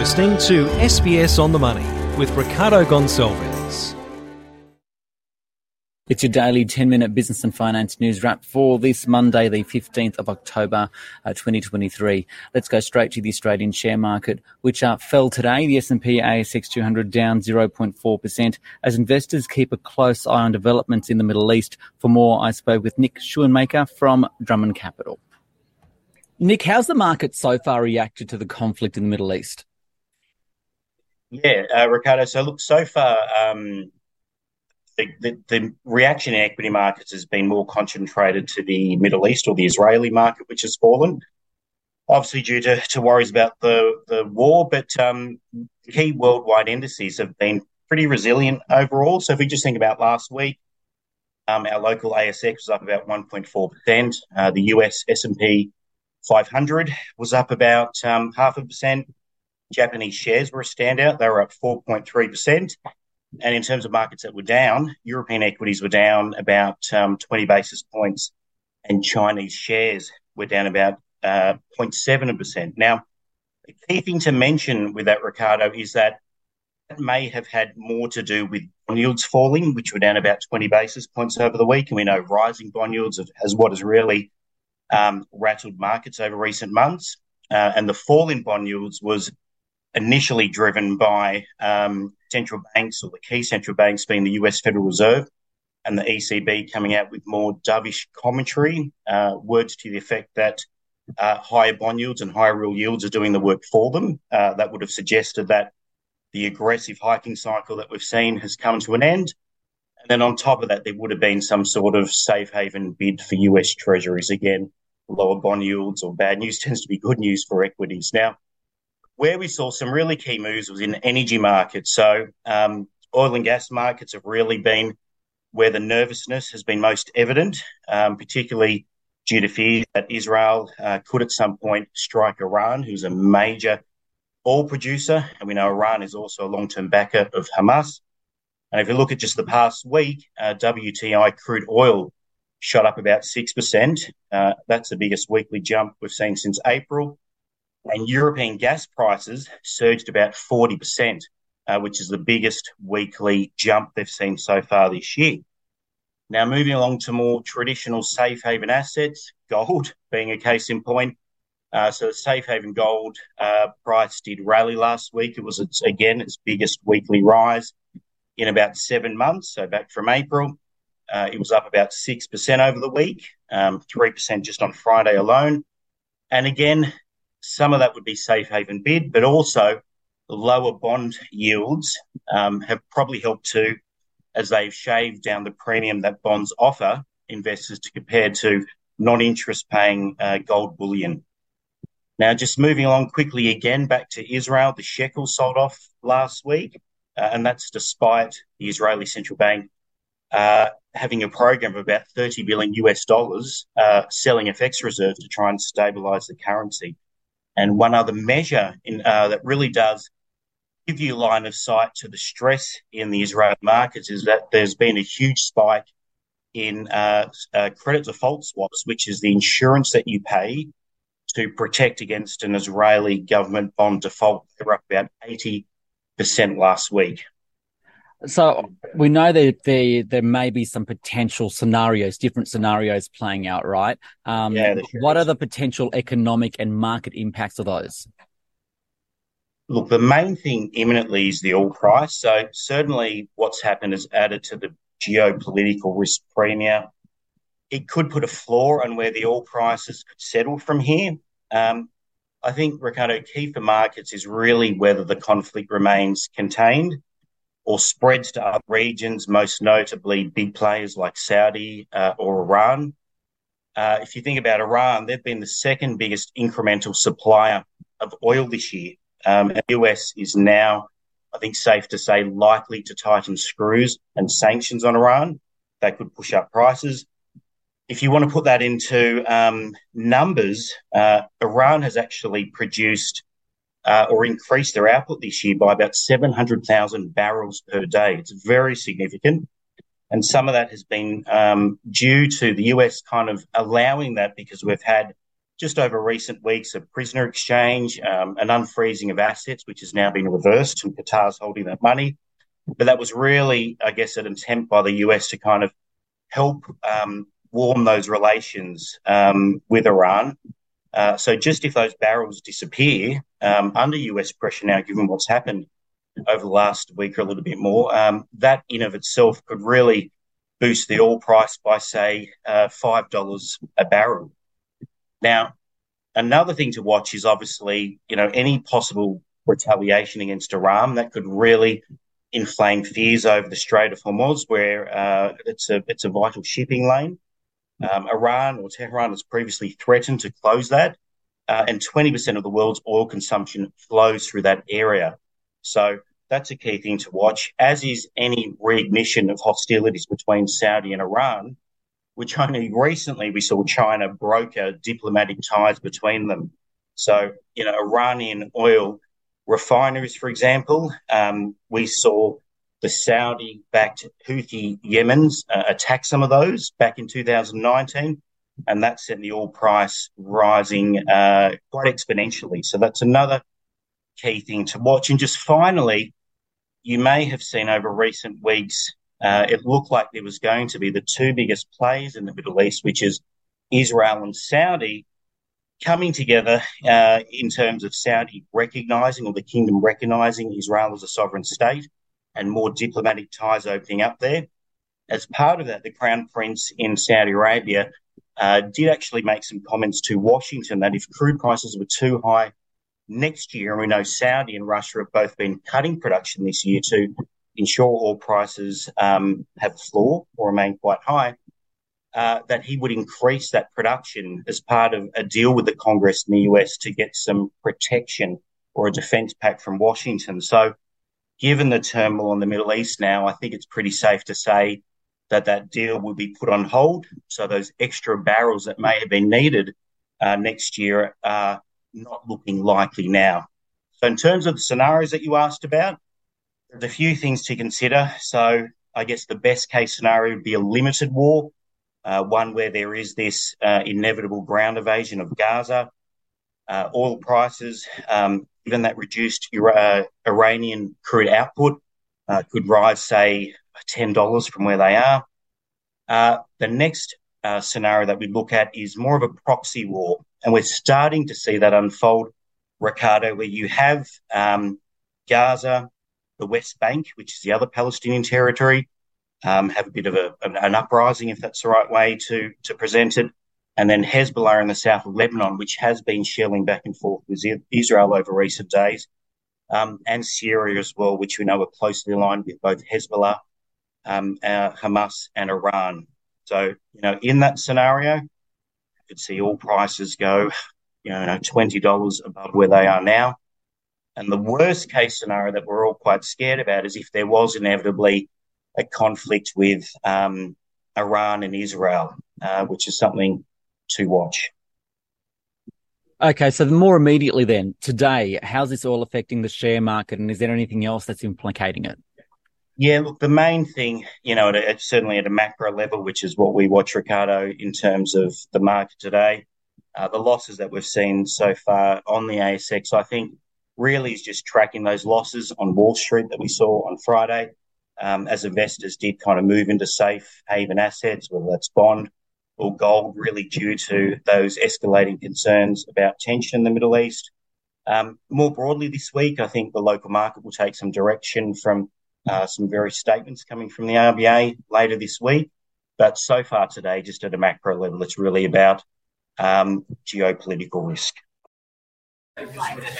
listening to SBS on the Money with Ricardo Gonçalves. It's your daily 10 minute business and finance news wrap for this Monday, the 15th of October, uh, 2023. Let's go straight to the Australian share market, which uh, fell today. The S&P ASX 200 down 0.4% as investors keep a close eye on developments in the Middle East. For more, I spoke with Nick Schoenmaker from Drummond Capital. Nick, how's the market so far reacted to the conflict in the Middle East? Yeah, uh, Ricardo. So look, so far, um, the, the, the, reaction in equity markets has been more concentrated to the Middle East or the Israeli market, which has fallen, obviously due to, to worries about the, the war. But um, key worldwide indices have been pretty resilient overall. So if we just think about last week, um, our local ASX was up about 1.4%. Uh, the US S&P 500 was up about um, half a percent. Japanese shares were a standout. They were up 4.3%. And in terms of markets that were down, European equities were down about um, 20 basis points, and Chinese shares were down about uh, 0.7%. Now, the key thing to mention with that, Ricardo, is that it may have had more to do with bond yields falling, which were down about 20 basis points over the week. And we know rising bond yields as what has really um, rattled markets over recent months. Uh, and the fall in bond yields was initially driven by um, central banks or the key central banks being the US Federal Reserve and the ECB coming out with more dovish commentary, uh, words to the effect that uh, higher bond yields and higher real yields are doing the work for them. Uh, that would have suggested that the aggressive hiking cycle that we've seen has come to an end. And then on top of that, there would have been some sort of safe haven bid for US treasuries again lower bond yields or bad news tends to be good news for equities. Now, where we saw some really key moves was in energy markets. So, um, oil and gas markets have really been where the nervousness has been most evident, um, particularly due to fear that Israel uh, could at some point strike Iran, who's a major oil producer. And we know Iran is also a long term backer of Hamas. And if you look at just the past week, uh, WTI crude oil shot up about 6%. Uh, that's the biggest weekly jump we've seen since April. And European gas prices surged about 40%, uh, which is the biggest weekly jump they've seen so far this year. Now, moving along to more traditional safe haven assets, gold being a case in point. Uh, so, safe haven gold uh, price did rally last week. It was, its, again, its biggest weekly rise in about seven months, so back from April. Uh, it was up about 6% over the week, um, 3% just on Friday alone. And again, some of that would be safe haven bid, but also lower bond yields um, have probably helped too, as they've shaved down the premium that bonds offer investors to compare to non-interest paying uh, gold bullion. Now, just moving along quickly again back to Israel, the shekel sold off last week, uh, and that's despite the Israeli central bank uh, having a program of about 30 billion US dollars uh, selling FX reserves to try and stabilize the currency. And one other measure in, uh, that really does give you line of sight to the stress in the Israeli markets is that there's been a huge spike in uh, uh, credit default swaps, which is the insurance that you pay to protect against an Israeli government bond default. They were up about 80% last week. So we know that there there may be some potential scenarios, different scenarios playing out, right? Um, yeah, sure what is. are the potential economic and market impacts of those? Look, the main thing imminently is the oil price. So certainly, what's happened has added to the geopolitical risk premium. It could put a floor on where the oil prices could settle from here. Um, I think, Ricardo, key for markets is really whether the conflict remains contained or spreads to other regions, most notably big players like Saudi uh, or Iran. Uh, if you think about Iran, they've been the second biggest incremental supplier of oil this year. Um, the US is now, I think, safe to say, likely to tighten screws and sanctions on Iran. That could push up prices. If you want to put that into um, numbers, uh, Iran has actually produced uh, or increase their output this year by about 700,000 barrels per day. It's very significant. And some of that has been um, due to the US kind of allowing that because we've had just over recent weeks, a prisoner exchange, um, an unfreezing of assets, which has now been reversed, and Qatar's holding that money. But that was really, I guess, an attempt by the US to kind of help um, warm those relations um, with Iran. Uh, so just if those barrels disappear um, under US pressure now, given what's happened over the last week or a little bit more, um, that in of itself could really boost the oil price by, say, uh, $5 a barrel. Now, another thing to watch is obviously, you know, any possible retaliation against Iran that could really inflame fears over the Strait of Hormuz, where uh, it's a it's a vital shipping lane. Um, Iran or Tehran has previously threatened to close that, uh, and 20% of the world's oil consumption flows through that area. So that's a key thing to watch, as is any reignition of hostilities between Saudi and Iran, which only recently we saw China broker diplomatic ties between them. So, you know, Iranian oil refineries, for example, um, we saw the Saudi backed Houthi Yemens uh, attack some of those back in 2019, and that sent the oil price rising uh, quite exponentially. So that's another key thing to watch. And just finally, you may have seen over recent weeks, uh, it looked like there was going to be the two biggest players in the Middle East, which is Israel and Saudi, coming together uh, in terms of Saudi recognizing or the kingdom recognizing Israel as a sovereign state and more diplomatic ties opening up there. As part of that, the Crown Prince in Saudi Arabia uh, did actually make some comments to Washington that if crude prices were too high next year, and we know Saudi and Russia have both been cutting production this year to ensure oil prices um, have a floor or remain quite high, uh, that he would increase that production as part of a deal with the Congress in the US to get some protection or a defense pact from Washington. So given the turmoil in the Middle East now, I think it's pretty safe to say that that deal will be put on hold. So those extra barrels that may have been needed uh, next year are not looking likely now. So in terms of the scenarios that you asked about, there's a few things to consider. So I guess the best case scenario would be a limited war, uh, one where there is this uh, inevitable ground invasion of Gaza. Uh, oil prices um, given that reduced uh, Iranian crude output uh, could rise, say, $10 from where they are. Uh, the next uh, scenario that we look at is more of a proxy war. And we're starting to see that unfold, Ricardo, where you have um, Gaza, the West Bank, which is the other Palestinian territory, um, have a bit of a, an uprising, if that's the right way to, to present it and then Hezbollah in the south of Lebanon, which has been shelling back and forth with Israel over recent days, um, and Syria as well, which we know are closely aligned with both Hezbollah, um, uh, Hamas, and Iran. So, you know, in that scenario, you could see all prices go, you know, $20 above where they are now. And the worst case scenario that we're all quite scared about is if there was inevitably a conflict with um, Iran and Israel, uh, which is something to watch. Okay, so more immediately then, today, how's this all affecting the share market and is there anything else that's implicating it? Yeah, look, the main thing, you know, at certainly at a macro level, which is what we watch, Ricardo, in terms of the market today, uh, the losses that we've seen so far on the ASX, I think really is just tracking those losses on Wall Street that we saw on Friday um, as investors did kind of move into safe haven assets, whether that's bond or gold, really due to those escalating concerns about tension in the Middle East. Um, more broadly this week, I think the local market will take some direction from uh, some various statements coming from the RBA later this week. But so far today, just at a macro level, it's really about um, geopolitical risk.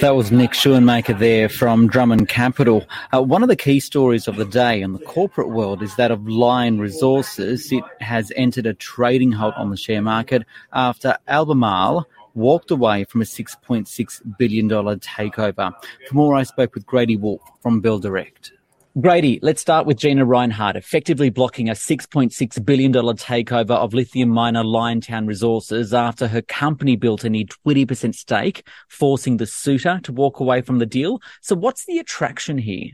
That was Nick Schoenmaker there from Drummond Capital. Uh, one of the key stories of the day in the corporate world is that of Lion Resources. It has entered a trading halt on the share market after Albemarle walked away from a $6.6 billion takeover. For more, I spoke with Grady Wulff from Bell Direct. Grady, let's start with Gina Rinehart, effectively blocking a $6.6 billion takeover of lithium miner Liontown Resources after her company built a near 20% stake, forcing the suitor to walk away from the deal. So what's the attraction here?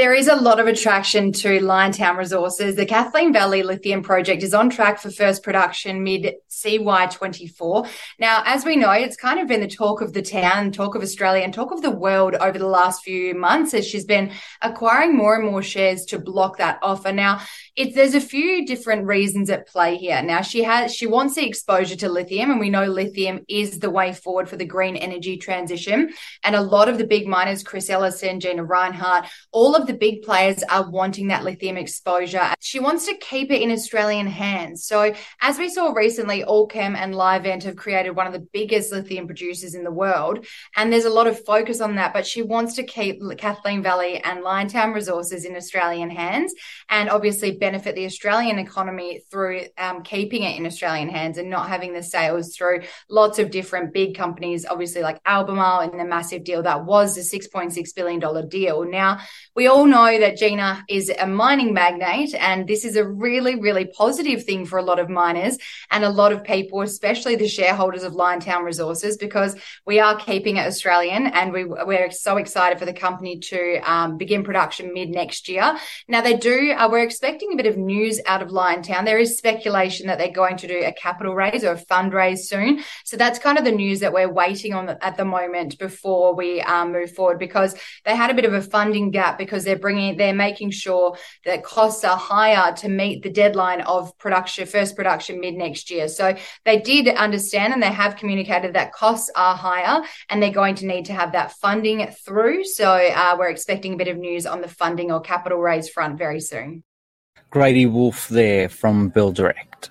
There is a lot of attraction to Liontown Resources. The Kathleen Valley Lithium Project is on track for first production mid CY24. Now, as we know, it's kind of been the talk of the town, talk of Australia, and talk of the world over the last few months as she's been acquiring more and more shares to block that offer. Now, it, there's a few different reasons at play here. Now, she has she wants the exposure to lithium, and we know lithium is the way forward for the green energy transition. And a lot of the big miners, Chris Ellison, Gina Rinehart, all of the big players are wanting that lithium exposure. She wants to keep it in Australian hands. So, as we saw recently, Allkem and Livent have created one of the biggest lithium producers in the world. And there's a lot of focus on that. But she wants to keep Kathleen Valley and Liontown resources in Australian hands and obviously benefit the Australian economy through um, keeping it in Australian hands and not having the sales through lots of different big companies, obviously like Albemarle and the massive deal that was the $6.6 billion deal. Now, we all all know that Gina is a mining magnate, and this is a really, really positive thing for a lot of miners and a lot of people, especially the shareholders of Liontown Resources, because we are keeping it Australian and we, we're so excited for the company to um, begin production mid next year. Now, they do, uh, we're expecting a bit of news out of Liontown. There is speculation that they're going to do a capital raise or a fundraise soon. So that's kind of the news that we're waiting on at the moment before we um, move forward because they had a bit of a funding gap because they're bringing, they're making sure that costs are higher to meet the deadline of production, first production mid next year. So they did understand and they have communicated that costs are higher and they're going to need to have that funding through. So uh, we're expecting a bit of news on the funding or capital raise front very soon. Grady Wulff there from Bell Direct.